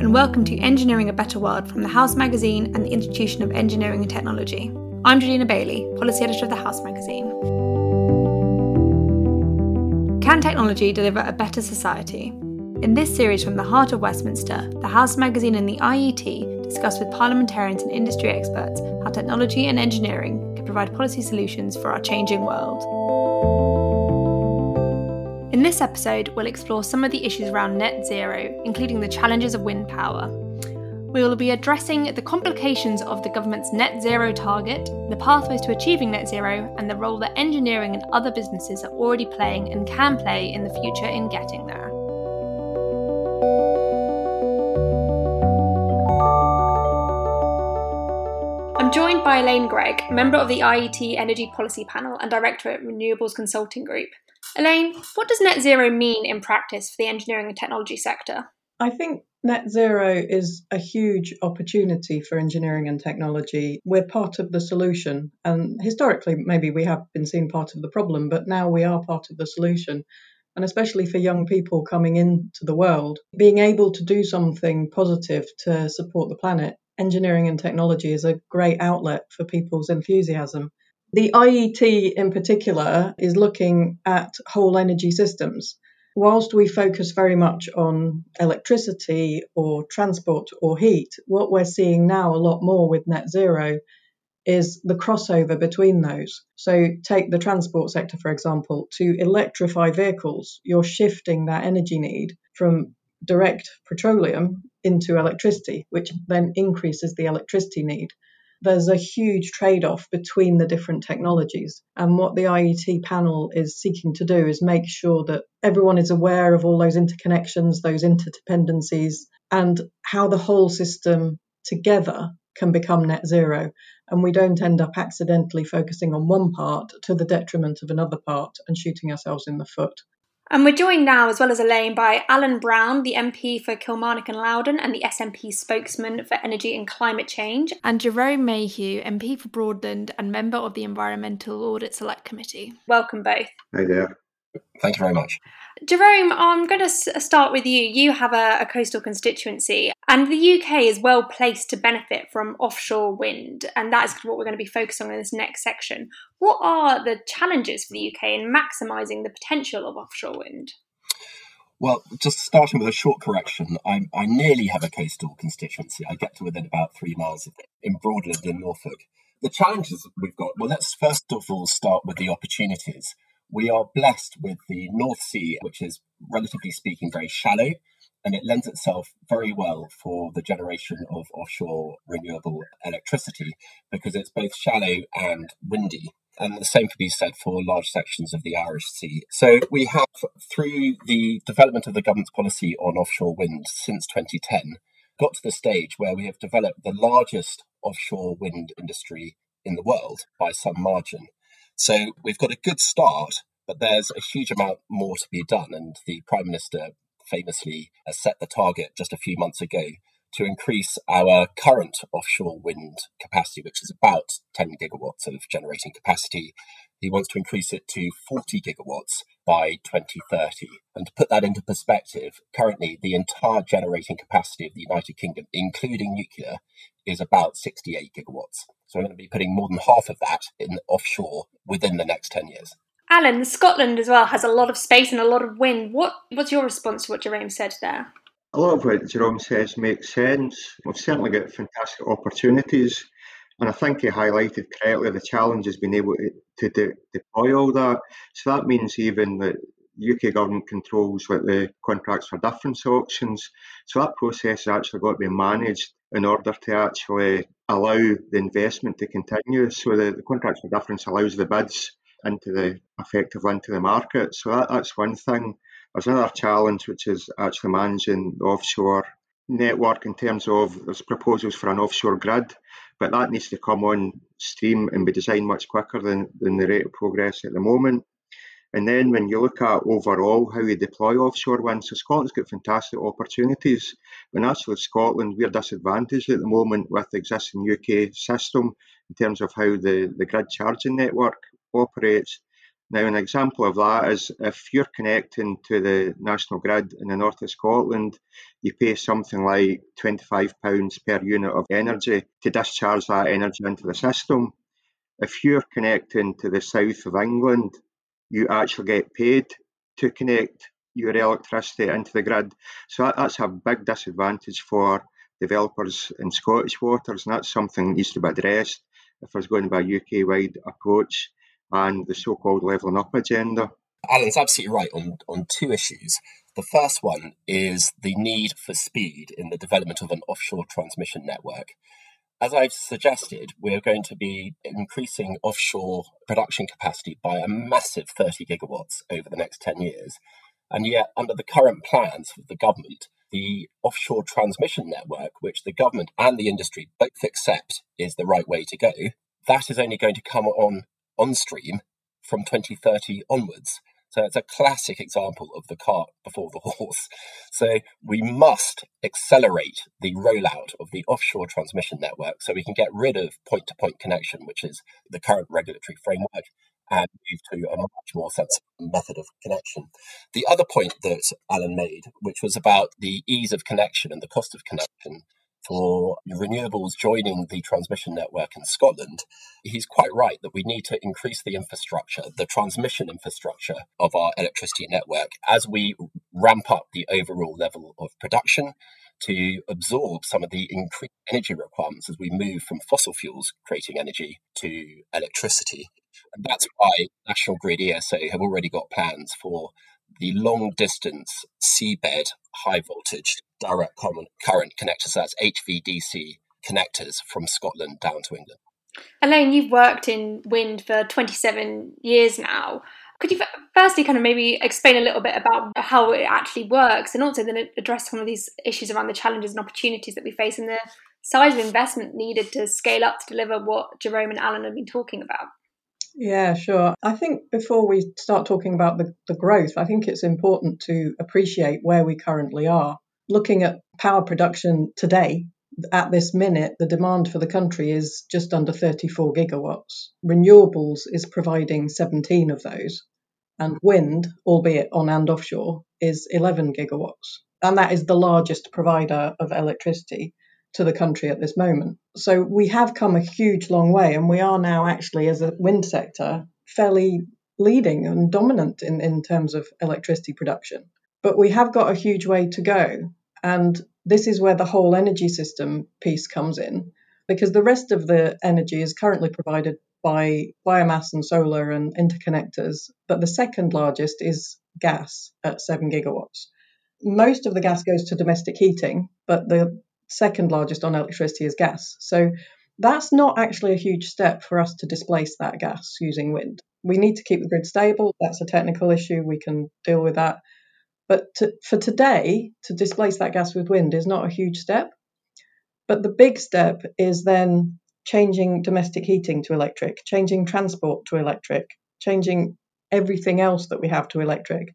and welcome to Engineering a Better World from the House Magazine and the Institution of Engineering and Technology. I'm Georgina Bailey, Policy Editor of the House Magazine. Can technology deliver a better society? In this series from the heart of Westminster, the House Magazine and the IET discuss with parliamentarians and industry experts how technology and engineering can provide policy solutions for our changing world. In this episode, we'll explore some of the issues around net zero, including the challenges of wind power. We will be addressing the complications of the government's net zero target, the pathways to achieving net zero, and the role that engineering and other businesses are already playing and can play in the future in getting there. I'm joined by Elaine Greig, member of the IET Energy Policy Panel and director at Renewables Consulting Group. Elaine, what does net zero mean in practice for the engineering and technology sector? I think net zero is a huge opportunity for engineering and technology. We're part of the solution, and historically, maybe we have been seen part of the problem, but now we are part of the solution. And especially for young people coming into the world, being able to do something positive to support the planet, engineering and technology is a great outlet for people's enthusiasm. The IET in particular is looking at whole energy systems. Whilst we focus very much on electricity or transport or heat, what we're seeing now a lot more with net zero is the crossover between those. So, take the transport sector, for example, to electrify vehicles, you're shifting that energy need from direct petroleum into electricity, which then increases the electricity need there's a huge trade off between the different technologies. And what the IET panel is seeking to do is make sure that everyone is aware of all those interconnections, those interdependencies, and how the whole system together can become net zero. And we don't end up accidentally focusing on one part to the detriment of another part and shooting ourselves in the foot. And we're joined now, as well as Elaine, by Alan Brown, the MP for Kilmarnock and Loudoun and the SNP spokesman for energy and climate change, and Jerome Mayhew, MP for Broadland and member of the Environmental Audit Select Committee. Welcome both. Hi there. Thank you very much. Jerome, I'm going to start with you. You have a, a, coastal constituency, and the UK is well placed to benefit from offshore wind, and that is what we're going to be focusing on in this next section. What are the challenges for the UK in maximising the potential of offshore wind? Well, just starting with a short correction, I, I nearly have a coastal constituency. I get to within about three miles of it in Broadland in Norfolk. The challenges we've got, well, let's first of all start with the opportunities we are blessed with the North Sea, which is relatively speaking very shallow, and it lends itself very well for the generation of offshore renewable electricity because it's both shallow and windy. And the same could be said for large sections of the Irish Sea. So we have, through the development of the government's policy on offshore wind since 2010, got to the stage where we have developed the largest offshore wind industry in the world by some margin. So we've got a good start, but there's a huge amount more to be done. And the Prime Minister famously set the target just a few months ago to increase our current offshore wind capacity, which is about 10 gigawatts of generating capacity. He wants to increase it to 40 gigawatts by 2030. And to put that into perspective, currently the entire generating capacity of the United Kingdom, including nuclear, is about 68 gigawatts. So we're going to be putting more than half of that in offshore within the next 10 years. Alan, Scotland as well has a lot of space and a lot of wind. What What's your response to what Jerome said there? A lot of what Jerome says makes sense. We've certainly got fantastic opportunities. And I think he highlighted correctly the challenge has been able to, to de- deploy all that. So that means even that UK government controls like the contracts for difference auctions. So that process has actually got to be managed in order to actually allow the investment to continue. So the, the contracts for difference allows the bids into the effectively into the market. So that, that's one thing. There's another challenge which is actually managing the offshore network in terms of there's proposals for an offshore grid, but that needs to come on stream and be designed much quicker than, than the rate of progress at the moment. And then when you look at overall how we deploy offshore wind, so Scotland's got fantastic opportunities. When actually Scotland, we're disadvantaged at the moment with the existing UK system in terms of how the, the grid charging network operates. Now, an example of that is if you're connecting to the national grid in the north of Scotland, you pay something like £25 per unit of energy to discharge that energy into the system. If you're connecting to the south of England, you actually get paid to connect your electricity into the grid. So that, that's a big disadvantage for developers in Scottish waters, and that's something that needs to be addressed if there's going to be a UK wide approach and the so called levelling up agenda. Alan's absolutely right on, on two issues. The first one is the need for speed in the development of an offshore transmission network. As I've suggested, we're going to be increasing offshore production capacity by a massive 30 gigawatts over the next 10 years. And yet, under the current plans of the government, the offshore transmission network, which the government and the industry both accept is the right way to go, that is only going to come on on stream from 2030 onwards. So it's a classic example of the cart before the horse. So we must accelerate the rollout of the offshore transmission network so we can get rid of point to point connection, which is the current regulatory framework, and move to a much more sensible method of connection. The other point that Alan made, which was about the ease of connection and the cost of connection, for renewables joining the transmission network in Scotland, he's quite right that we need to increase the infrastructure, the transmission infrastructure of our electricity network as we ramp up the overall level of production to absorb some of the increased energy requirements as we move from fossil fuels creating energy to electricity. And that's why National Grid ESO have already got plans for the long distance seabed high voltage direct current connectors, that's HVDC connectors from Scotland down to England. Elaine, you've worked in wind for 27 years now. Could you firstly kind of maybe explain a little bit about how it actually works and also then address some of these issues around the challenges and opportunities that we face and the size of investment needed to scale up to deliver what Jerome and Alan have been talking about? Yeah, sure. I think before we start talking about the, the growth, I think it's important to appreciate where we currently are. Looking at power production today, at this minute, the demand for the country is just under 34 gigawatts. Renewables is providing 17 of those, and wind, albeit on and offshore, is 11 gigawatts. And that is the largest provider of electricity to the country at this moment. So we have come a huge long way, and we are now actually, as a wind sector, fairly leading and dominant in, in terms of electricity production. But we have got a huge way to go. And this is where the whole energy system piece comes in, because the rest of the energy is currently provided by biomass and solar and interconnectors. But the second largest is gas at 7 gigawatts. Most of the gas goes to domestic heating, but the second largest on electricity is gas. So that's not actually a huge step for us to displace that gas using wind. We need to keep the grid stable. That's a technical issue. We can deal with that. But to, for today, to displace that gas with wind is not a huge step. But the big step is then changing domestic heating to electric, changing transport to electric, changing everything else that we have to electric.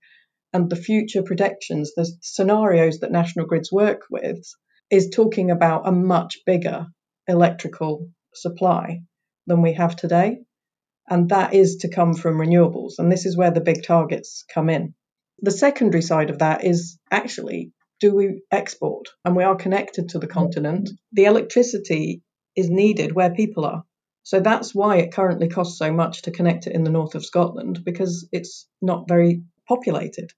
And the future predictions, the scenarios that National Grids work with, is talking about a much bigger electrical supply than we have today. And that is to come from renewables. And this is where the big targets come in. The secondary side of that is actually do we export? And we are connected to the continent. The electricity is needed where people are. So that's why it currently costs so much to connect it in the north of Scotland because it's not very populated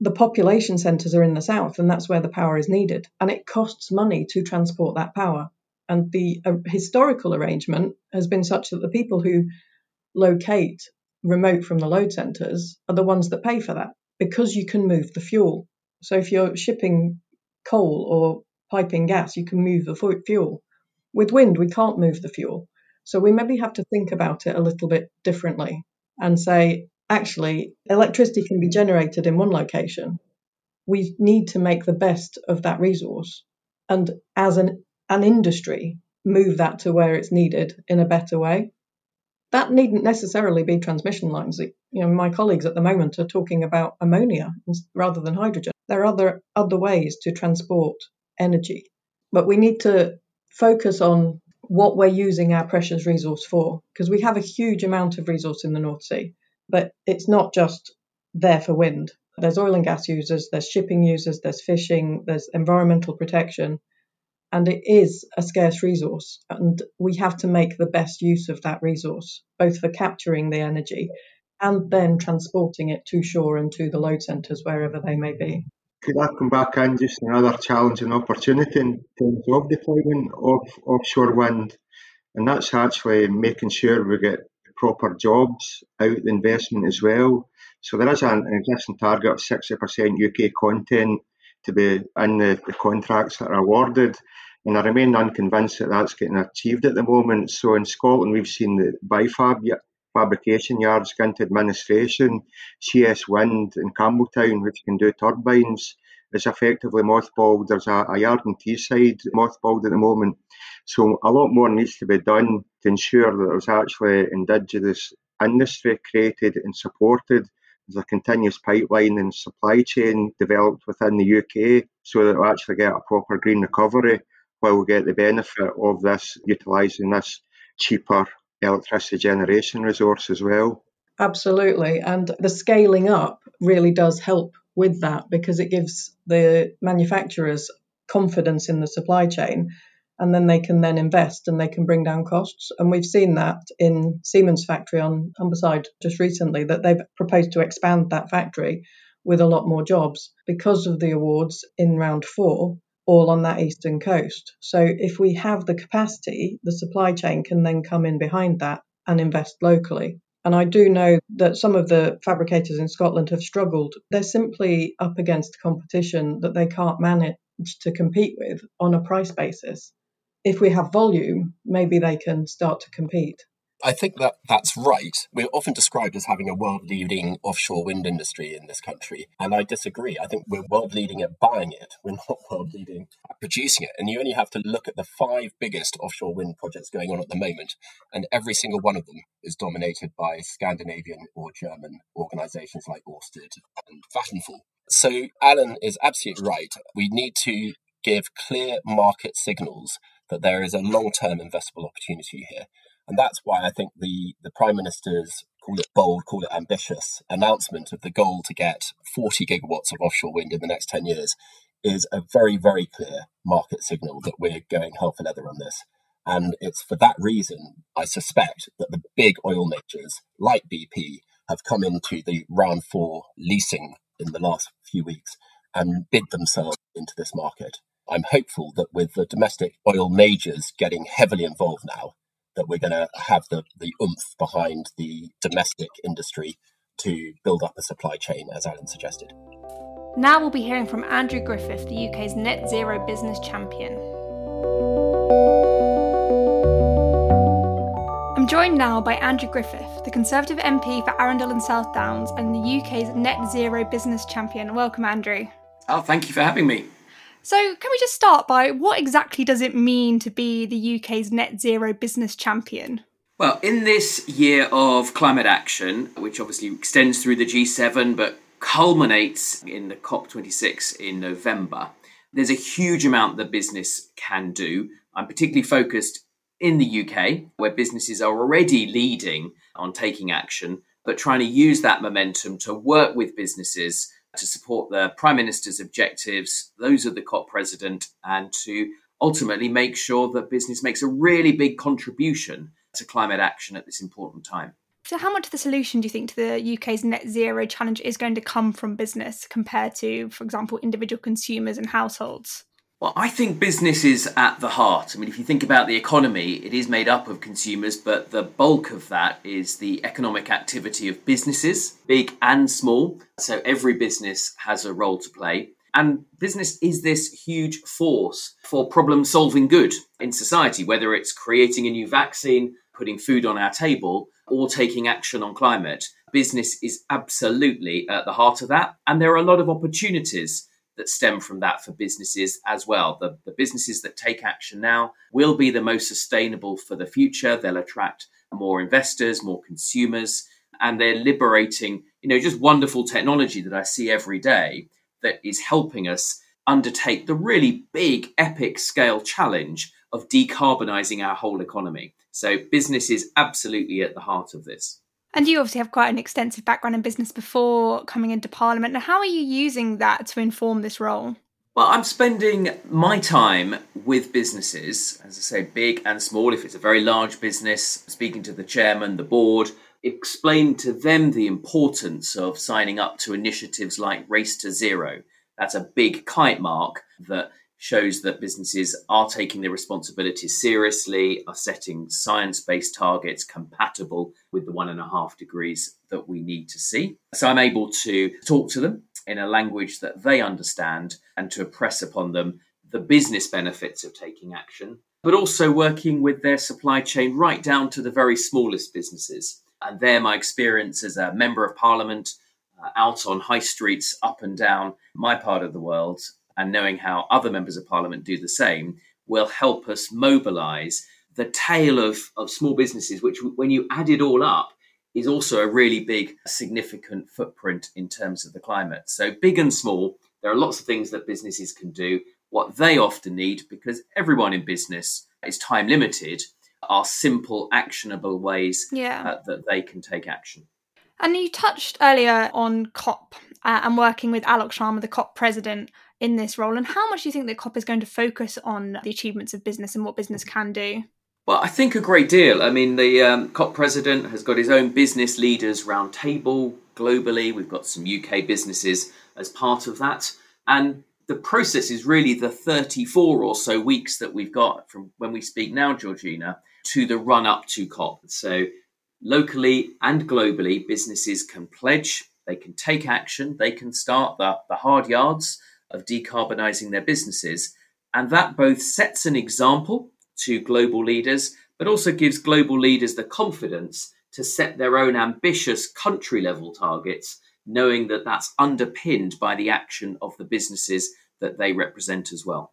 the population centres are in the south, and that's where the power is needed. And it costs money to transport that power. And the uh, historical arrangement has been such that the people who locate remote from the load centres are the ones that pay for that because you can move the fuel. So if you're shipping coal or piping gas, you can move the fuel. With wind, we can't move the fuel. So we maybe have to think about it a little bit differently and say, actually electricity can be generated in one location. We need to make the best of that resource and as an, an industry move that to where it's needed in a better way. That needn't necessarily be transmission lines. You know, my colleagues at the moment are talking about ammonia rather than hydrogen. There are other other ways to transport energy, but we need to focus on what we're using our precious resource for because we have a huge amount of resource in the North Sea But it's not just there for wind. There's oil and gas users, there's shipping users, there's fishing, there's environmental protection, and it is a scarce resource. And we have to make the best use of that resource, both for capturing the energy and then transporting it to shore and to the load centres wherever they may be. Could I come back in just another challenge and opportunity in terms of deployment of offshore wind? And that's actually making sure we get proper jobs out the investment as well. So there is an existing target of 60% UK content to be in the, the contracts that are awarded. And I remain unconvinced that that's getting achieved at the moment. So in Scotland, we've seen the BIFAB fabrication yards go administration. CS Wind in Campbeltown, which can do turbines, is effectively mothballed. There's a, a yard in Teesside mothballed at the moment. So a lot more needs to be done to ensure that there's actually indigenous industry created and supported there's a continuous pipeline and supply chain developed within the UK so that we actually get a proper green recovery we get the benefit of this utilising this cheaper electricity generation resource as well. Absolutely. And the scaling up really does help with that because it gives the manufacturers confidence in the supply chain and then they can then invest and they can bring down costs. And we've seen that in Siemens factory on Humberside just recently that they've proposed to expand that factory with a lot more jobs because of the awards in round four all on that eastern coast. So if we have the capacity, the supply chain can then come in behind that and invest locally. And I do know that some of the fabricators in Scotland have struggled. They're simply up against competition that they can't manage to compete with on a price basis if we have volume, maybe they can start to compete. I think that that's right. We're often described as having a world leading offshore wind industry in this country. And I disagree. I think we're world leading at buying it. We're not world leading at producing it. And you only have to look at the five biggest offshore wind projects going on at the moment. And every single one of them is dominated by Scandinavian or German organizations like Ørsted and Vattenfall. So Alan is absolutely right. We need to give clear market signals that there is a long term investable opportunity here. And that's why I think the, the Prime Minister's call it bold, call it ambitious announcement of the goal to get 40 gigawatts of offshore wind in the next 10 years is a very, very clear market signal that we're going hell for leather on this. And it's for that reason, I suspect, that the big oil majors like BP have come into the round four leasing in the last few weeks and bid themselves into this market. I'm hopeful that with the domestic oil majors getting heavily involved now, that we're going to have the, the oomph behind the domestic industry to build up a supply chain, as Alan suggested. Now we'll be hearing from Andrew Griffith, the UK's net zero business champion. I'm joined now by Andrew Griffith, the Conservative MP for Arundel and South Downs and the UK's net zero business champion. Welcome, Andrew. Oh, thank you for having me. So, can we just start by what exactly does it mean to be the UK's net zero business champion? Well, in this year of climate action, which obviously extends through the G7 but culminates in the COP26 in November, there's a huge amount that business can do. I'm particularly focused in the UK, where businesses are already leading on taking action, but trying to use that momentum to work with businesses to support the Prime Minister's objectives, those of the COP President, and to ultimately make sure that business makes a really big contribution to climate action at this important time. So, how much of the solution do you think to the UK's net zero challenge is going to come from business compared to, for example, individual consumers and households? Well, I think business is at the heart. I mean, if you think about the economy, it is made up of consumers, but the bulk of that is the economic activity of businesses, big and small. So every business has a role to play. And business is this huge force for problem solving good in society, whether it's creating a new vaccine, putting food on our table, or taking action on climate. Business is absolutely at the heart of that. And there are a lot of opportunities that stem from that for businesses as well. The, the businesses that take action now will be the most sustainable for the future. They'll attract more investors, more consumers, and they're liberating, you know, just wonderful technology that I see every day that is helping us undertake the really big, epic scale challenge of decarbonizing our whole economy. So, business is absolutely at the heart of this. And you obviously have quite an extensive background in business before coming into Parliament. Now, how are you using that to inform this role? Well, I'm spending my time with businesses, as I say, big and small. If it's a very large business, speaking to the chairman, the board, explain to them the importance of signing up to initiatives like Race to Zero. That's a big kite mark that shows that businesses are taking their responsibilities seriously, are setting science based targets compatible with the one and a half degrees that we need to see. So I'm able to talk to them in a language that they understand and to impress upon them the business benefits of taking action, but also working with their supply chain right down to the very smallest businesses. And there, my experience as a member of parliament uh, out on high streets up and down my part of the world, and knowing how other members of parliament do the same, will help us mobilize the tale of, of small businesses, which, when you add it all up, is also a really big, significant footprint in terms of the climate. So, big and small, there are lots of things that businesses can do. What they often need, because everyone in business is time limited, are simple, actionable ways yeah. uh, that they can take action. And you touched earlier on COP uh, and working with Alok Sharma, the COP president, in this role. And how much do you think that COP is going to focus on the achievements of business and what business can do? Well, I think a great deal. I mean, the um, COP president has got his own business leaders roundtable globally. We've got some UK businesses as part of that. And the process is really the 34 or so weeks that we've got from when we speak now, Georgina, to the run up to COP. So, locally and globally, businesses can pledge, they can take action, they can start the, the hard yards of decarbonising their businesses. And that both sets an example to global leaders, but also gives global leaders the confidence to set their own ambitious country level targets, knowing that that's underpinned by the action of the businesses that they represent as well.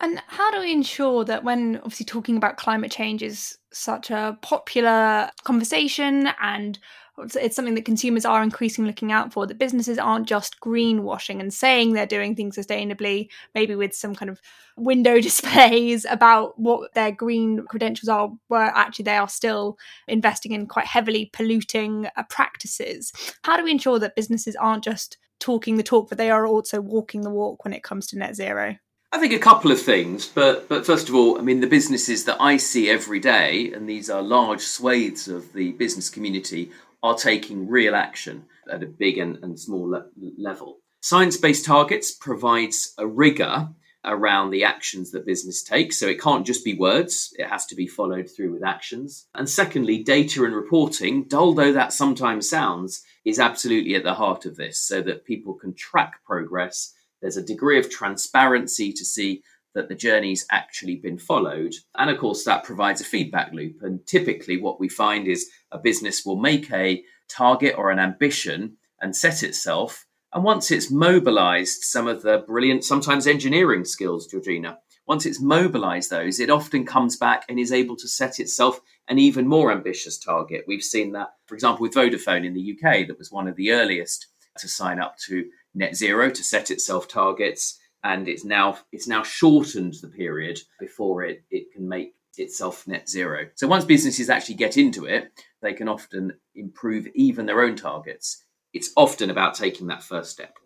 And how do we ensure that when obviously talking about climate change is such a popular conversation and it's something that consumers are increasingly looking out for that businesses aren't just greenwashing and saying they're doing things sustainably maybe with some kind of window displays about what their green credentials are where actually they are still investing in quite heavily polluting uh, practices. How do we ensure that businesses aren't just talking the talk but they are also walking the walk when it comes to net zero? I think a couple of things, but but first of all, I mean the businesses that I see every day, and these are large swathes of the business community, are taking real action at a big and, and small le- level. Science based targets provides a rigor around the actions that business takes. So it can't just be words, it has to be followed through with actions. And secondly, data and reporting, dull though that sometimes sounds, is absolutely at the heart of this so that people can track progress. There's a degree of transparency to see that the journey's actually been followed. And of course, that provides a feedback loop. And typically, what we find is a business will make a target or an ambition and set itself. And once it's mobilized some of the brilliant, sometimes engineering skills, Georgina, once it's mobilized those, it often comes back and is able to set itself an even more ambitious target. We've seen that, for example, with Vodafone in the UK, that was one of the earliest to sign up to net zero, to set itself targets and it's now it's now shortened the period before it, it can make itself net zero. So once businesses actually get into it, they can often improve even their own targets. It's often about taking that first step.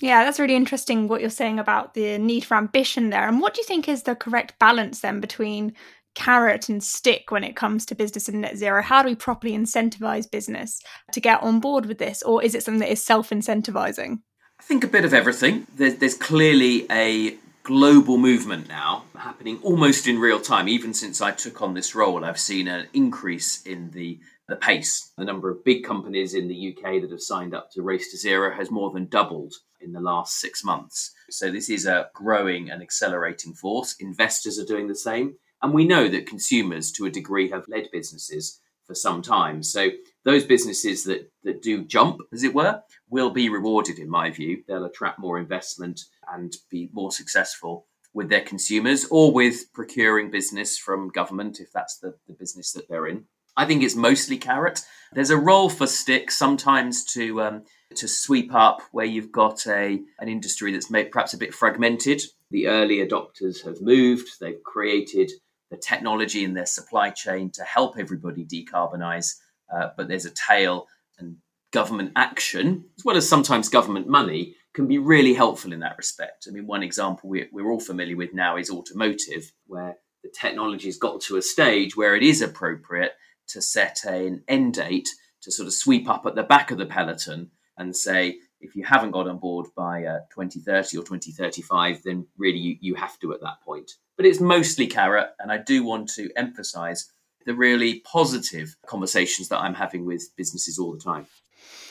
Yeah, that's really interesting what you're saying about the need for ambition there. And what do you think is the correct balance then between carrot and stick when it comes to business and net zero? How do we properly incentivize business to get on board with this? Or is it something that is self incentivizing? I think a bit of everything. There's, there's clearly a global movement now happening almost in real time. Even since I took on this role, I've seen an increase in the, the pace. The number of big companies in the UK that have signed up to Race to Zero has more than doubled in the last six months. So this is a growing and accelerating force. Investors are doing the same. And we know that consumers, to a degree, have led businesses for some time. So those businesses that, that do jump, as it were, will be rewarded, in my view. They'll attract more investment and be more successful with their consumers or with procuring business from government if that's the, the business that they're in. I think it's mostly carrot. There's a role for stick sometimes to um, to sweep up where you've got a an industry that's made perhaps a bit fragmented. The early adopters have moved. They've created the technology in their supply chain to help everybody decarbonize. Uh, but there's a tail, and government action, as well as sometimes government money, can be really helpful in that respect. I mean, one example we're, we're all familiar with now is automotive, where the technology has got to a stage where it is appropriate to set an end date to sort of sweep up at the back of the peloton and say, if you haven't got on board by uh, 2030 or 2035, then really you, you have to at that point. But it's mostly carrot, and I do want to emphasize the really positive conversations that I'm having with businesses all the time.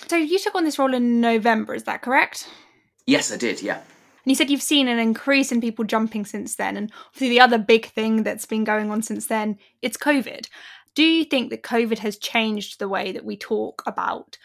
So you took on this role in November, is that correct? Yes, I did, yeah. And you said you've seen an increase in people jumping since then. And obviously, the other big thing that's been going on since then, it's COVID. Do you think that COVID has changed the way that we talk about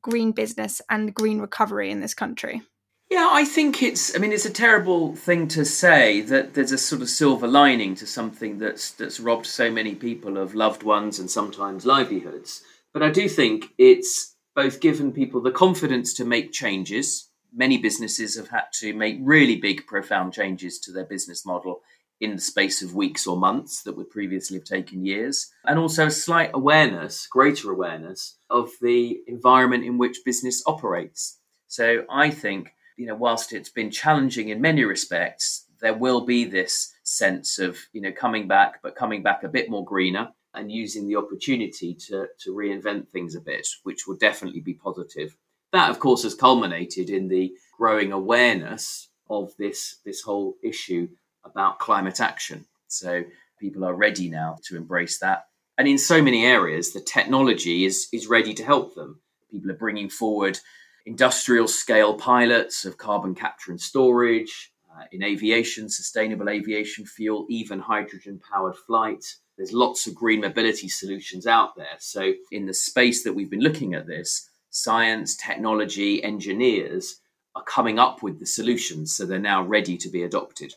green business and green recovery in this country? Yeah, I think it's. I mean, it's a terrible thing to say that there's a sort of silver lining to something that's that's robbed so many people of loved ones and sometimes livelihoods. But I do think it's both given people the confidence to make changes. Many businesses have had to make really big, profound changes to their business model in the space of weeks or months that would previously have taken years, and also a slight awareness, greater awareness of the environment in which business operates. So I think, you know, whilst it's been challenging in many respects, there will be this sense of, you know, coming back, but coming back a bit more greener and using the opportunity to, to reinvent things a bit, which will definitely be positive. That, of course, has culminated in the growing awareness of this, this whole issue about climate action. So people are ready now to embrace that. And in so many areas, the technology is, is ready to help them. People are bringing forward industrial scale pilots of carbon capture and storage, uh, in aviation, sustainable aviation fuel, even hydrogen powered flight. There's lots of green mobility solutions out there. So, in the space that we've been looking at this, science, technology, engineers are coming up with the solutions. So, they're now ready to be adopted.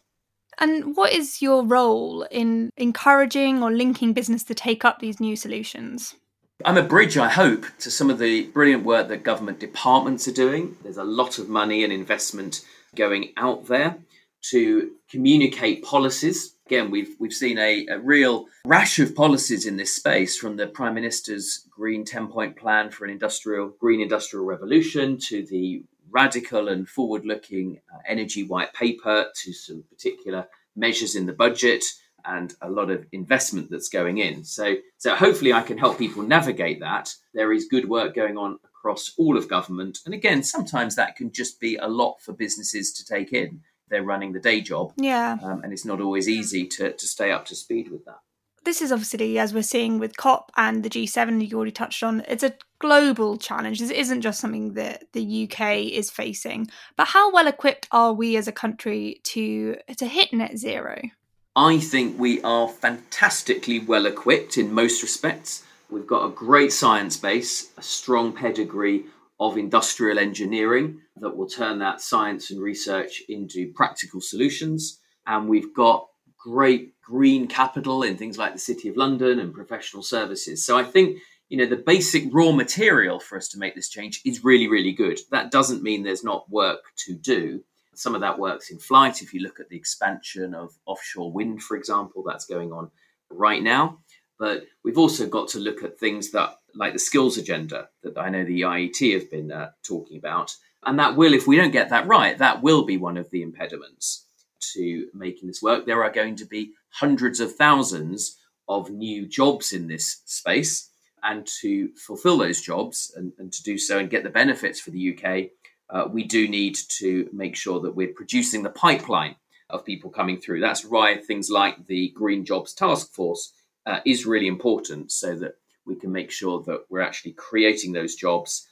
And what is your role in encouraging or linking business to take up these new solutions? I'm a bridge, I hope, to some of the brilliant work that government departments are doing. There's a lot of money and investment going out there to communicate policies. Again, we've we've seen a, a real rash of policies in this space, from the Prime Minister's Green Ten Point Plan for an industrial green industrial revolution to the radical and forward looking uh, energy white paper to some particular measures in the budget and a lot of investment that's going in. So, so hopefully, I can help people navigate that. There is good work going on across all of government. And again, sometimes that can just be a lot for businesses to take in. They're running the day job. Yeah. Um, and it's not always easy to, to stay up to speed with that this is obviously, as we're seeing with COP and the G7 you already touched on, it's a global challenge. This isn't just something that the UK is facing. But how well equipped are we as a country to to hit net zero? I think we are fantastically well equipped in most respects. We've got a great science base, a strong pedigree of industrial engineering that will turn that science and research into practical solutions. And we've got great green capital in things like the City of London and professional services. So I think you know the basic raw material for us to make this change is really really good. That doesn't mean there's not work to do. Some of that works in flight. If you look at the expansion of offshore wind, for example, that's going on right now. But we've also got to look at things that, like the skills agenda, that I know the IET have been uh, talking about. And that will, if we don't get that right, that will be one of the impediments to making this work. There are going to be hundreds of thousands of new jobs in this space. And to fulfill those jobs and, and to do so and get the benefits for the UK, uh, we do need to make sure that we're producing the pipeline of people coming through. That's why things like the Green Jobs Task Force uh, is really important so that we can make sure that we're actually creating those jobs.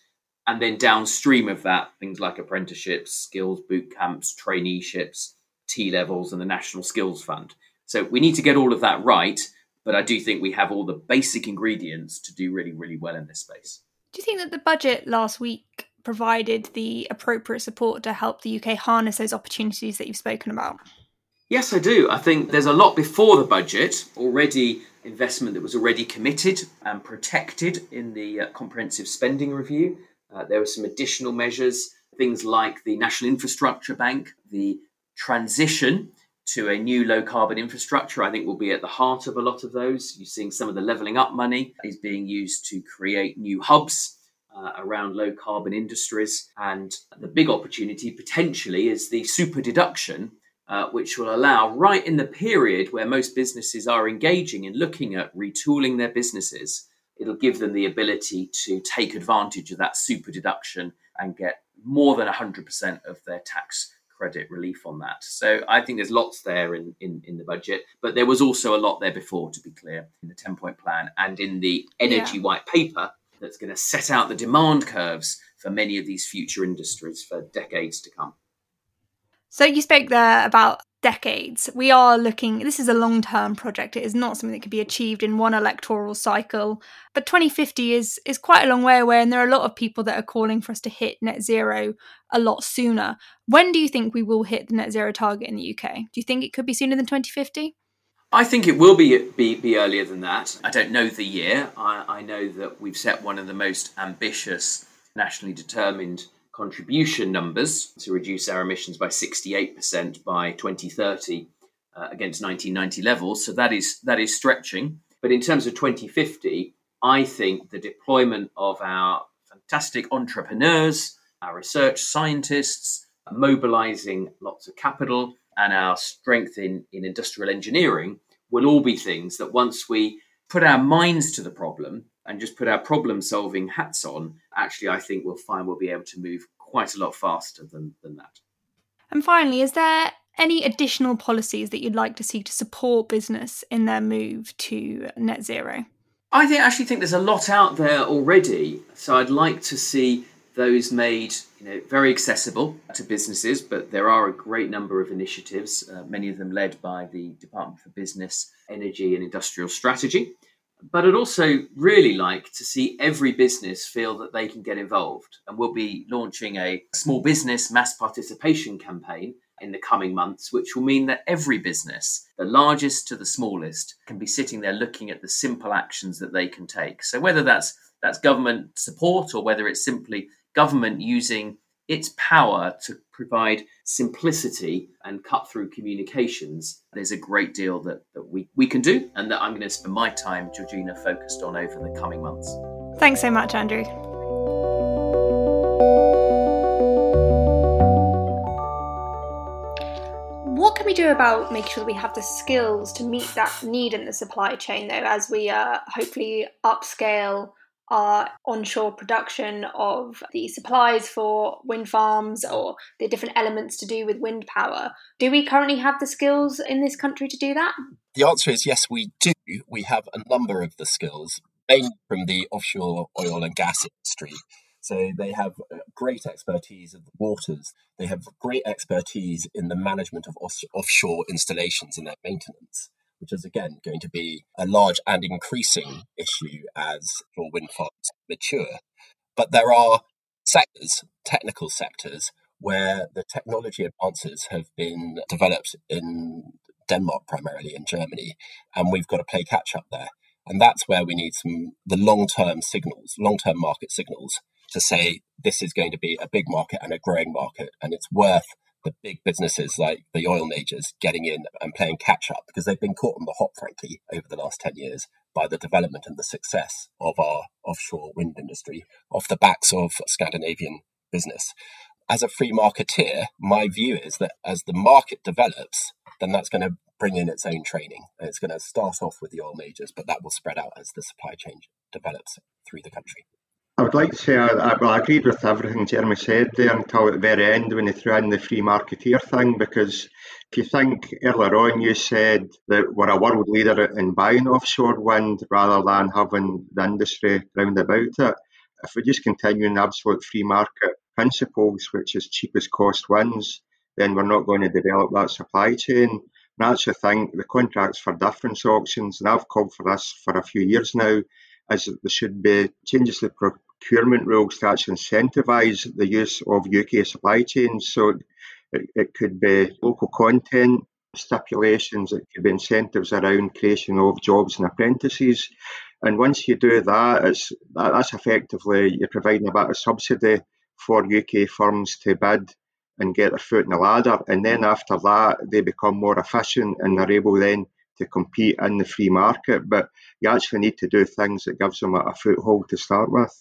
And then downstream of that, things like apprenticeships, skills boot camps, traineeships, T levels and the National Skills Fund. So we need to get all of that right, but I do think we have all the basic ingredients to do really, really well in this space. Do you think that the budget last week provided the appropriate support to help the UK harness those opportunities that you've spoken about? Yes, I do. I think there's a lot before the budget already investment that was already committed and protected in the uh, comprehensive spending review. Uh, there were some additional measures, things like the National Infrastructure Bank, the transition to a new low carbon infrastructure, I think will be at the heart of a lot of those. You're seeing some of the levelling up money is being used to create new hubs uh, around low carbon industries. And the big opportunity potentially is the super deduction, uh, which will allow, right in the period where most businesses are engaging in looking at retooling their businesses, it'll give them the ability to take advantage of that super deduction and get more than 100% of their tax credit relief on that. So I think there's lots there in, in, in, the budget, but there was also a lot there before, to be clear, in the 10 point plan and in the energy yeah. white paper that's going to set out the demand curves for many of these future industries for decades to come. So you spoke there about decades. We are looking, this is a long term project. It is not something that could be achieved in one electoral cycle. But 2050 is, is quite a long way away, and there are a lot of people that are calling for us to hit net zero a lot sooner. When do you think we will hit the net zero target in the UK? Do you think it could be sooner than 2050? I think it will be, be, be earlier than that. I don't know the year. I, I know that we've set one of the most ambitious, nationally determined contribution numbers to reduce our emissions by 68% by 2030 uh, against 1990 levels. So that is that is stretching. But in terms of 2050, I think the deployment of our fantastic entrepreneurs, our research scientists, mobilizing lots of capital, and our strength in, in industrial engineering will all be things that once we put our minds to the problem and just put our problem solving hats on, actually, I think we'll find we'll be able to move quite a lot faster than, than that. And finally, is there any additional policies that you'd like to see to support business in their move to net zero? I think, actually think there's a lot out there already. So I'd like to see those made you know, very accessible to businesses, but there are a great number of initiatives, uh, many of them led by the Department for Business, Energy and Industrial Strategy, but I'd also really like to see every business feel that they can get involved. And we'll be launching a small business mass participation campaign in the coming months, which will mean that every business, the largest to the smallest, can be sitting there looking at the simple actions that they can take. So whether that's that's government support or whether it's simply government using its power to provide simplicity and cut through communications, there's a great deal that, that we, we can do and that I'm going to spend my time, Georgina, focused on over the coming months. Thanks so much, Andrew. What can we do about making sure that we have the skills to meet that need in the supply chain, though, as we uh, hopefully upscale our onshore production of the supplies for wind farms or the different elements to do with wind power. Do we currently have the skills in this country to do that? The answer is yes, we do. We have a number of the skills, mainly from the offshore oil and gas industry. So they have uh, great expertise of the waters. They have great expertise in the management of offshore installations and their maintenance which is again going to be a large and increasing issue as your wind farms mature. But there are sectors, technical sectors, where the technology advances have been developed in Denmark primarily in Germany, and we've got to play catch up there. And that's where we need some the long term signals, long term market signals to say this is going to be a big market and a growing market, and it's worth the big businesses like the oil majors getting in and playing catch up because they've been caught on the hop, frankly, over the last 10 years by the development and the success of our offshore wind industry off the backs of Scandinavian business. As a free marketeer, my view is that as the market develops, then that's going to bring in its own training. And it's going to start off with the oil majors, but that will spread out as the supply chain develops through the country. I would like to say I, I, agreed with everything Jeremy said there until the very end when he threw in the free marketeer thing. Because if you think earlier on, you said that we're a world leader in buying offshore wind rather than having the industry round about it. If we just continue in absolute free market principles, which is cheapest cost wins, then we're not going to develop that supply chain. And I actually think the contracts for difference auctions, and I've called for this for a few years now, is that there should be changes to the procurement rules to actually incentivise the use of UK supply chains. So it, it could be local content stipulations, it could be incentives around creation of jobs and apprentices. And once you do that, it's that's effectively you're providing a bit of subsidy for UK firms to bid and get their foot in the ladder. And then after that, they become more efficient and they're able then to compete in the free market. But you actually need to do things that gives them a, a foothold to start with.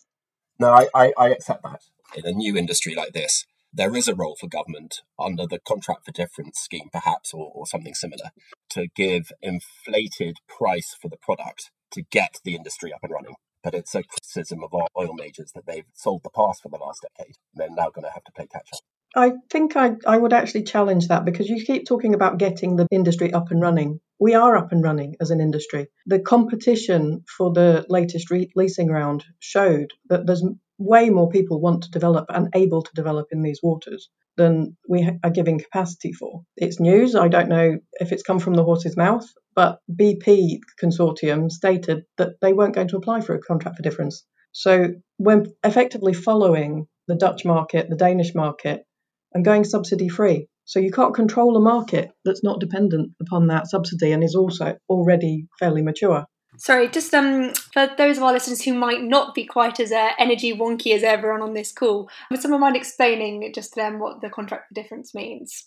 No, I, I, I accept that. In a new industry like this, there is a role for government under the contract for difference scheme, perhaps, or, or something similar, to give inflated price for the product to get the industry up and running. But it's a criticism of our oil majors that they've sold the past for the last decade. And they're now going to have to play catch up. I think I, I would actually challenge that because you keep talking about getting the industry up and running. We are up and running as an industry. The competition for the latest re- leasing round showed that there's way more people want to develop and able to develop in these waters than we are giving capacity for. It's news. I don't know if it's come from the horse's mouth, but BP consortium stated that they weren't going to apply for a contract for difference. So we're effectively following the Dutch market, the Danish market, and going subsidy free. So you can't control a market that's not dependent upon that subsidy and is also already fairly mature. Sorry, just um, for those of our listeners who might not be quite as uh, energy wonky as everyone on this call, would someone mind explaining just to them what the contract for difference means?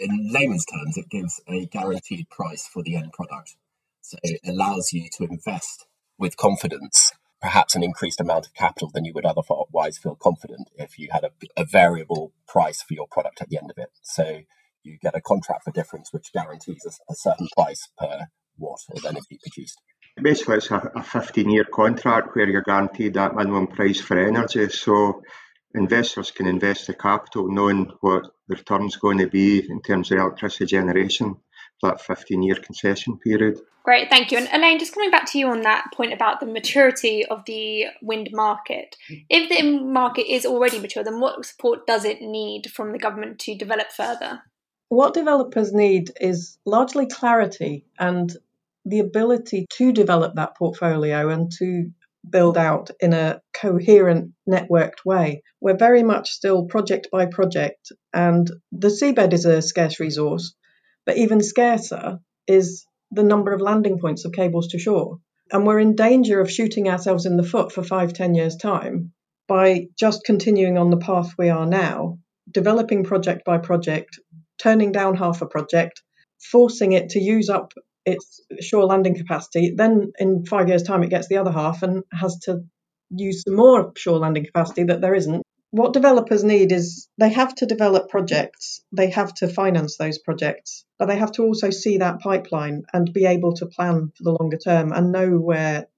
In layman's terms, it gives a guaranteed price for the end product. So it allows you to invest with confidence, perhaps an increased amount of capital than you would otherwise feel confident if you had a, a variable price for your product at the end of it. So you get a contract for difference which guarantees a, a certain price per watt of energy produced. Basically, it's a, a 15 year contract where you're guaranteed that minimum price for energy. So investors can invest the capital knowing what the return's going to be in terms of electricity generation that 15 year concession period. Great, thank you. And Elaine, just coming back to you on that point about the maturity of the wind market. If the market is already mature, then what support does it need from the government to develop further? What developers need is largely clarity and the ability to develop that portfolio and to build out in a coherent, networked way. We're very much still project by project, and the seabed is a scarce resource, but even scarcer is the number of landing points of cables to shore. And we're in danger of shooting ourselves in the foot for five, ten years' time by just continuing on the path we are now, developing project by project, turning down half a project, forcing it to use up its shore landing capacity. Then in five years' time, it gets the other half and has to use some more shore landing capacity that there isn't. What developers need is they have to develop projects, they have to finance those projects, but they have to also see that pipeline and be able to plan for the longer term and know where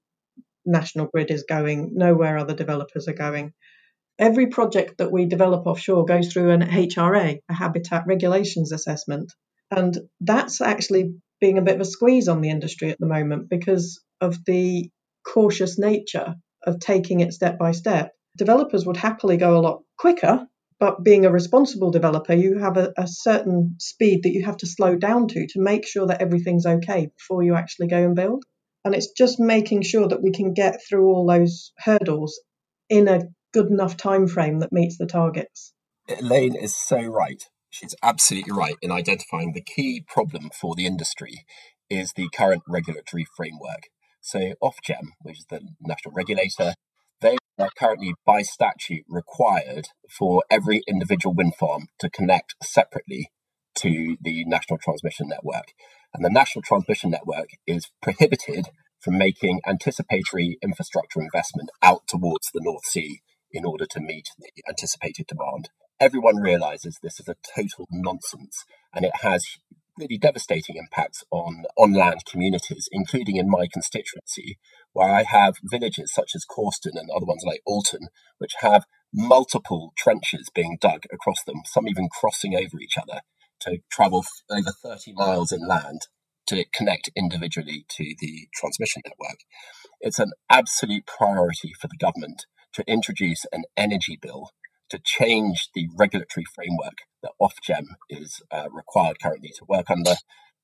National Grid is going, know where other developers are going. Every project that we develop offshore goes through an HRA, a habitat regulations assessment. And that's actually being a bit of a squeeze on the industry at the moment because of the cautious nature of taking it step by step. Developers would happily go a lot quicker, but being a responsible developer, you have a, a, certain speed that you have to slow down to to make sure that everything's okay before you actually go and build. And it's just making sure that we can get through all those hurdles in a good enough time frame that meets the targets. Elaine is so right. She's absolutely right in identifying the key problem for the industry is the current regulatory framework. So, Ofgem, which is the national regulator, are currently by statute required for every individual wind farm to connect separately to the national transmission network. And the national transmission network is prohibited from making anticipatory infrastructure investment out towards the North Sea in order to meet the anticipated demand everyone realizes this is a total nonsense and it has really devastating impacts on on land communities, including in my constituency, where I have villages such as Cawston and other ones like Alton, which have multiple trenches being dug across them, some even crossing over each other to travel over 30 miles inland to connect individually to the transmission network. It's an absolute priority for the government to introduce an energy bill to change the regulatory framework that Ofgem is uh, required currently to work under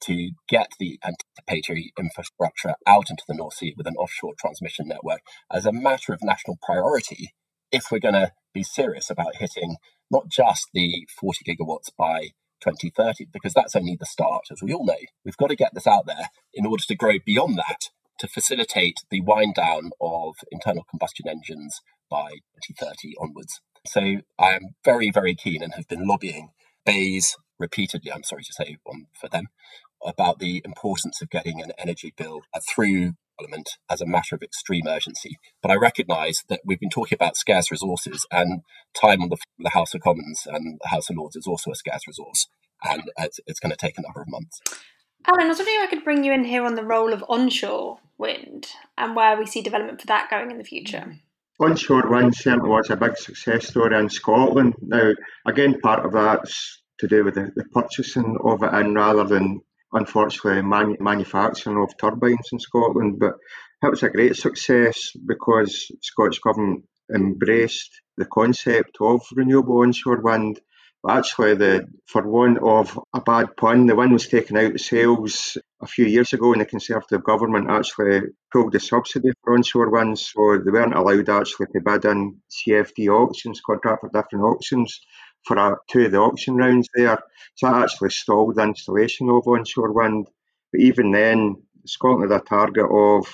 to get the anticipatory infrastructure out into the North Sea with an offshore transmission network as a matter of national priority if we're going to be serious about hitting not just the 40 gigawatts by 2030, because that's only the start, as we all know. We've got to get this out there in order to grow beyond that to facilitate the wind down of internal combustion engines by 2030 onwards. So I am very, very keen and have been lobbying BEIS repeatedly, I'm sorry to say, on for them, about the importance of getting an energy bill uh, through Parliament as a matter of extreme urgency. But I recognise that we've been talking about scarce resources, and time on the, the House of Commons and the House of Lords is also a scarce resource, and it's, it's going to take a number of months. Alan, I was wondering if I could bring you in here on the role of onshore wind and where we see development for that going in the future. Mm. Onshore wind certainly was a big success story in Scotland. Now, again, part of that's to do with the, the purchasing of it and rather than unfortunately man- manufacturing of turbines in Scotland. But it was a great success because Scottish Government embraced the concept of renewable onshore wind. But actually, the for want of a bad pun, the wind was taken out of sails a few years ago, when the Conservative government actually pulled the subsidy for onshore wind, so they weren't allowed actually to bid in CFD auctions, contract for different auctions for a, two of the auction rounds there. So that actually stalled the installation of onshore wind. But even then, Scotland had a target of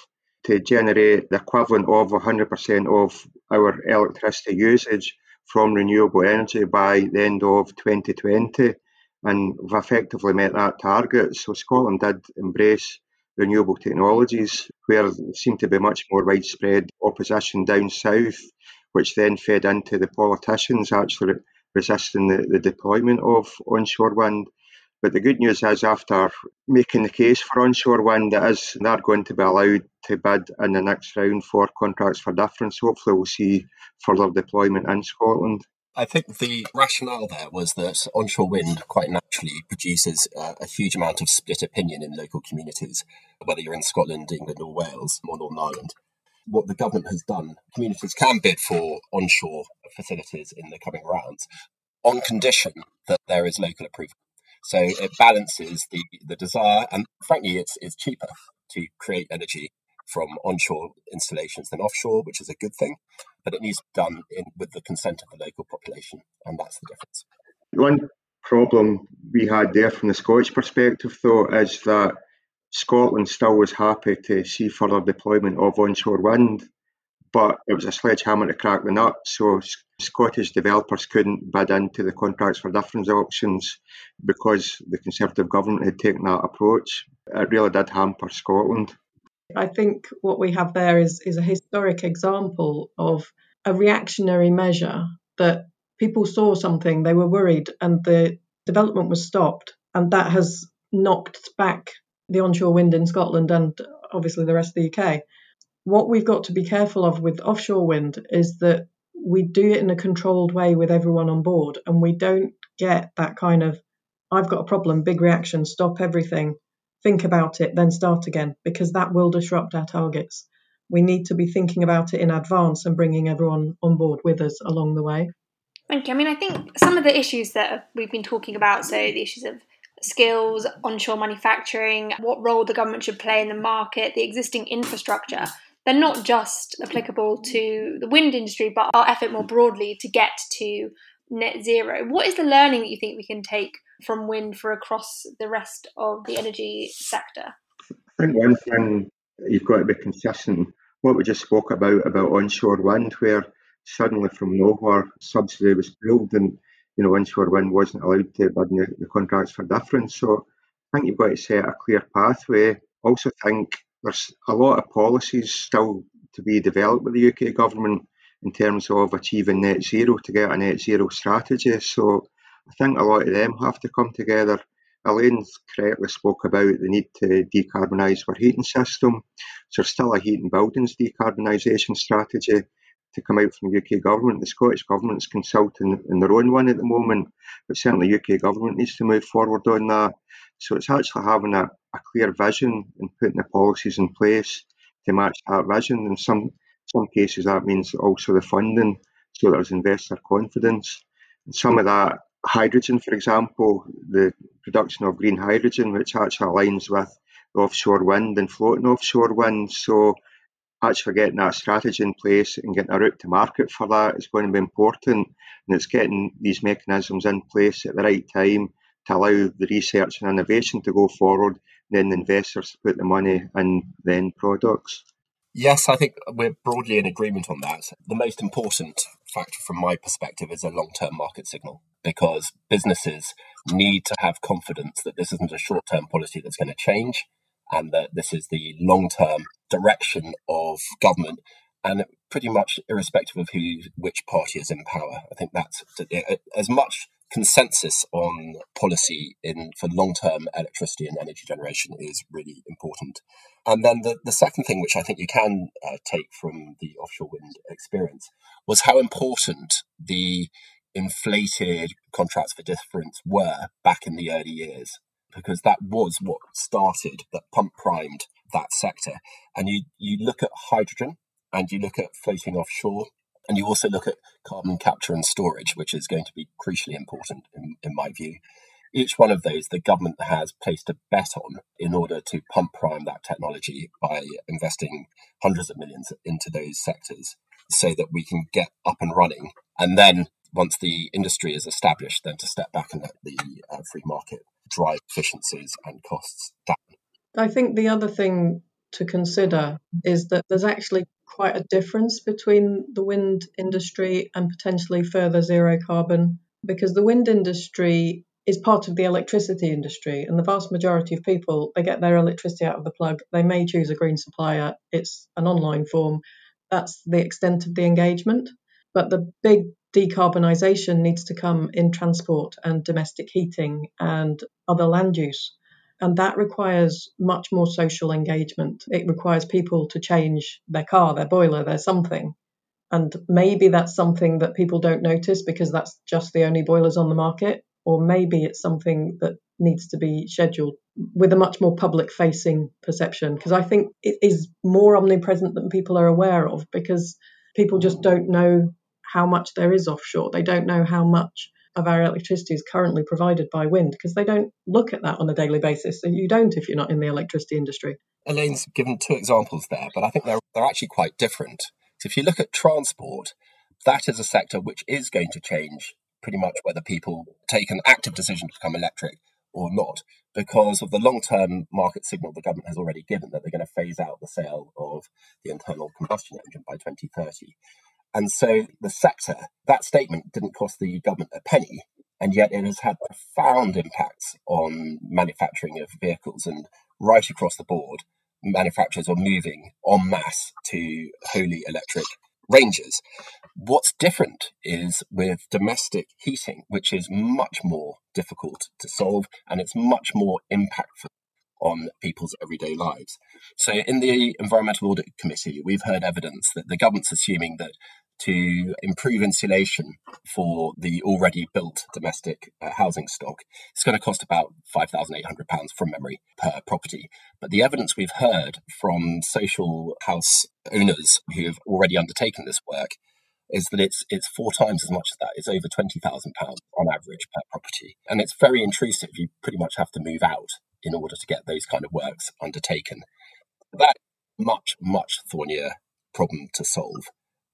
to generate the equivalent of 100% of our electricity usage from renewable energy by the end of 2020. And we've effectively met that target. So Scotland did embrace renewable technologies where there seemed to be much more widespread opposition down south, which then fed into the politicians actually resisting the, the deployment of onshore wind. But the good news is, after making the case for onshore wind, it is they're going to be allowed to bid in the next round for contracts for difference. Hopefully, we'll see further deployment in Scotland. I think the rationale there was that onshore wind quite naturally produces uh, a huge amount of split opinion in local communities, whether you're in Scotland, England, or Wales, or Northern Ireland what the government has done, communities can bid for onshore facilities in the coming rounds on condition that there is local approval. So it balances the, the desire, and frankly, it's, it's cheaper to create energy from onshore installations than offshore, which is a good thing, but it needs to be done in, with the consent of the local population, and that's the difference. One problem we had there from the Scottish perspective, though, is that Scotland still was happy to see further deployment of onshore wind, but it was a sledgehammer to crack the nut. So Scottish developers couldn't bid into the contracts for difference auctions because the Conservative government had taken that approach. It really did hamper Scotland. I think what we have there is, is a historic example of a reactionary measure that people saw something, they were worried, and the development was stopped. And that has knocked back the onshore wind in Scotland and obviously the rest of the UK. What we've got to be careful of with offshore wind is that we do it in a controlled way with everyone on board and we don't get that kind of I've got a problem, big reaction, stop everything, think about it, then start again, because that will disrupt our targets. We need to be thinking about it in advance and bringing everyone on board with us along the way. Thank you. I mean, I think some of the issues that we've been talking about, so the issues of skills, onshore manufacturing, what role the government should play in the market, the existing infrastructure. They're not just applicable to the wind industry, but our effort more broadly to get to net zero. What is the learning that you think we can take from wind for across the rest of the energy sector? I think one thing you've got to be consistent. What we just spoke about about onshore wind, where suddenly from nowhere subsidy was pulled and you know, onshore wind wasn't allowed to bid the, the contracts for difference. So I think you've got to set a clear pathway. Also think there's a lot of policies still to be developed with the UK government in terms of achieving net zero to get a net zero strategy. So I think a lot of them have to come together. Elaine correctly spoke about the need to decarbonise our heating system. So there's still a heating buildings decarbonisation strategy to come out from the UK government. The Scottish government's consulting in their own one at the moment, but certainly UK government needs to move forward on that. So it's actually having a, a clear vision and putting the policies in place to match that vision. In some some cases, that means also the funding, so there's investor confidence. And some of that hydrogen, for example, the production of green hydrogen, which actually aligns with offshore wind and floating offshore wind. So actually getting that strategy in place and getting a route to market for that is going to be important. And it's getting these mechanisms in place at the right time to allow the research and innovation to go forward, and then the investors to put the money in the products. Yes, I think we're broadly in agreement on that. The most important factor from my perspective is a long term market signal because businesses need to have confidence that this isn't a short term policy that's going to change and that this is the long term direction of government and pretty much irrespective of who which party is in power. I think that's as much consensus on policy in for long-term electricity and energy generation is really important. And then the, the second thing, which I think you can uh, take from the offshore wind experience, was how important the inflated contracts for difference were back in the early years, because that was what started, that pump primed that sector. And you, you look at hydrogen and you look at floating offshore and you also look at carbon capture and storage, which is going to be crucially important in, in my view. Each one of those, the government has placed a bet on in order to pump prime that technology by investing hundreds of millions into those sectors so that we can get up and running. And then once the industry is established, then to step back and let the uh, free market drive efficiencies and costs down. I think the other thing to consider is that there's actually quite a difference between the wind industry and potentially further zero carbon because the wind industry is part of the electricity industry and the vast majority of people they get their electricity out of the plug. They may choose a green supplier. It's an online form. That's the extent of the engagement. But the big decarbonisation needs to come in transport and domestic heating and other land use and that requires much more social engagement. It requires people to change their car, their boiler, their something. And maybe that's something that people don't notice because that's just the only boilers on the market. Or maybe it's something that needs to be scheduled with a much more public facing perception. Because I think it is more omnipresent than people are aware of because people just don't know how much there is offshore. They don't know how much of our electricity is currently provided by wind because they don't look at that on a daily basis. And you don't if you're not in the electricity industry. Elaine's given two examples there, but I think they're, they're actually quite different. So if you look at transport, that is a sector which is going to change pretty much whether people take an active decision to become electric or not, because of the long term market signal the government has already given that they're going to phase out the sale of the internal combustion engine by 2030. And so the sector, that statement didn't cost the government a penny, and yet it has had profound impacts on manufacturing of vehicles. And right across the board, manufacturers are moving en masse to wholly electric ranges. What's different is with domestic heating, which is much more difficult to solve and it's much more impactful on people's everyday lives. So, in the Environmental Audit Committee, we've heard evidence that the government's assuming that to improve insulation for the already built domestic uh, housing stock, it's going to cost about £5,800 from memory per property. But the evidence we've heard from social house owners who have already undertaken this work is that it's it's four times as much as that. It's over twenty thousand pounds on average per property, and it's very intrusive. You pretty much have to move out in order to get those kind of works undertaken. That much much thornier problem to solve.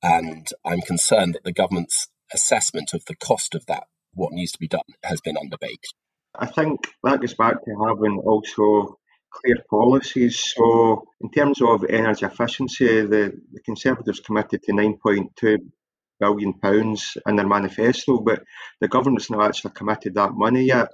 And I'm concerned that the government's assessment of the cost of that, what needs to be done, has been underbaked. I think that goes back to having also clear policies. So, in terms of energy efficiency, the, the Conservatives committed to 9.2 billion pounds in their manifesto, but the government's not actually committed that money yet.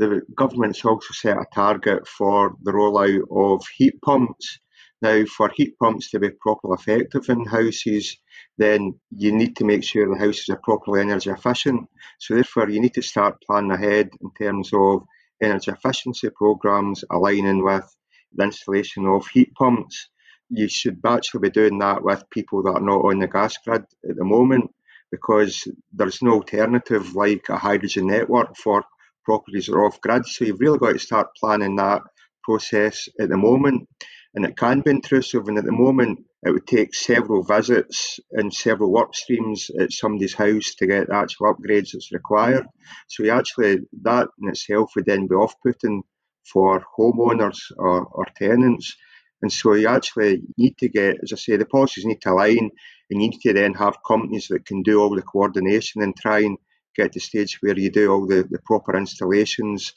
The government's also set a target for the rollout of heat pumps. Now, for heat pumps to be properly effective in houses, then you need to make sure the houses are properly energy efficient. So, therefore, you need to start planning ahead in terms of energy efficiency programs aligning with the installation of heat pumps. You should actually be doing that with people that are not on the gas grid at the moment because there's no alternative like a hydrogen network for properties are off grid. So, you've really got to start planning that process at the moment and it can be intrusive. And at the moment, it would take several visits and several work streams at somebody's house to get the actual upgrades that's required. So actually, that in itself would then be off-putting for homeowners or, or tenants. And so you actually need to get, as I say, the policies need to align, and you need to then have companies that can do all the coordination and try and get to the stage where you do all the, the proper installations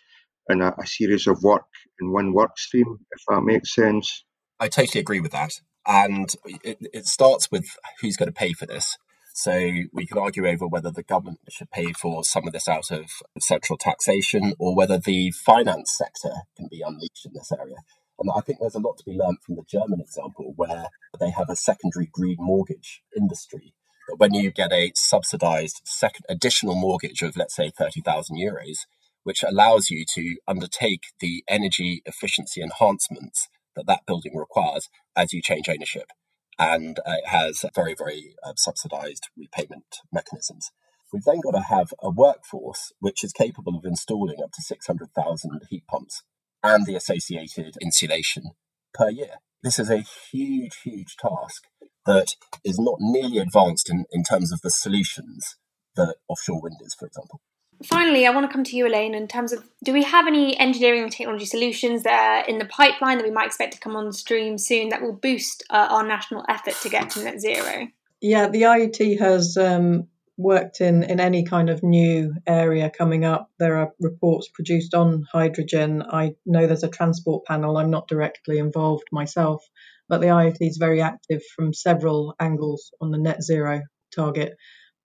and a, a series of work in one work stream, if that makes sense. I totally agree with that. And it, it starts with who's going to pay for this. So we can argue over whether the government should pay for some of this out of central taxation or whether the finance sector can be unleashed in this area. And I think there's a lot to be learned from the German example, where they have a secondary green mortgage industry. When you get a subsidized second additional mortgage of, let's say, 30,000 euros, which allows you to undertake the energy efficiency enhancements that that building requires as you change ownership. And uh, it has very, very uh, subsidized repayment mechanisms. We've then got to have a workforce which is capable of installing up to 600,000 heat pumps and the associated insulation per year. This is a huge, huge task that is not nearly advanced in, in terms of the solutions that offshore wind is, for example. Finally, I want to come to you, Elaine, in terms of do we have any engineering and technology solutions that are in the pipeline that we might expect to come on stream soon that will boost uh, our national effort to get to net zero? Yeah, the IET has um, worked in, in any kind of new area coming up. There are reports produced on hydrogen. I know there's a transport panel. I'm not directly involved myself, but the IET is very active from several angles on the net zero target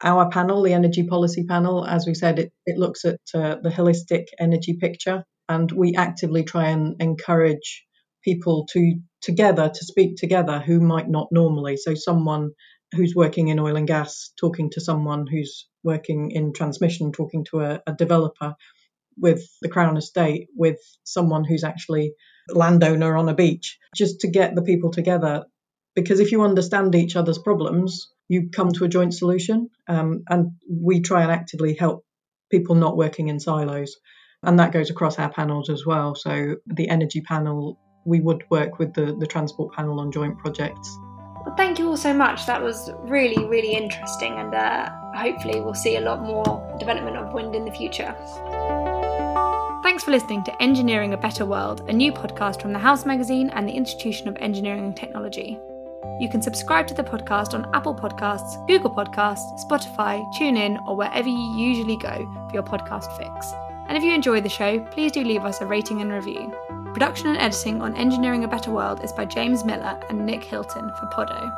our panel, the energy policy panel, as we said, it, it looks at uh, the holistic energy picture, and we actively try and encourage people to together to speak together who might not normally. So someone who's working in oil and gas talking to someone who's working in transmission, talking to a, a developer with the Crown Estate, with someone who's actually landowner on a beach, just to get the people together. Because if you understand each other's problems, you come to a joint solution. Um, and we try and actively help people not working in silos. And that goes across our panels as well. So the energy panel, we would work with the, the transport panel on joint projects. Well, thank you all so much. That was really, really interesting, and uh, hopefully, we'll see a lot more development of wind in the future. Thanks for listening to Engineering a Better World, a new podcast from the House Magazine and the Institution of Engineering and Technology. You can subscribe to the podcast on Apple Podcasts, Google Podcasts, Spotify, TuneIn, or wherever you usually go for your podcast fix. And if you enjoy the show, please do leave us a rating and review. Production and editing on Engineering a Better World is by James Millar and Nick Hilton for Podot.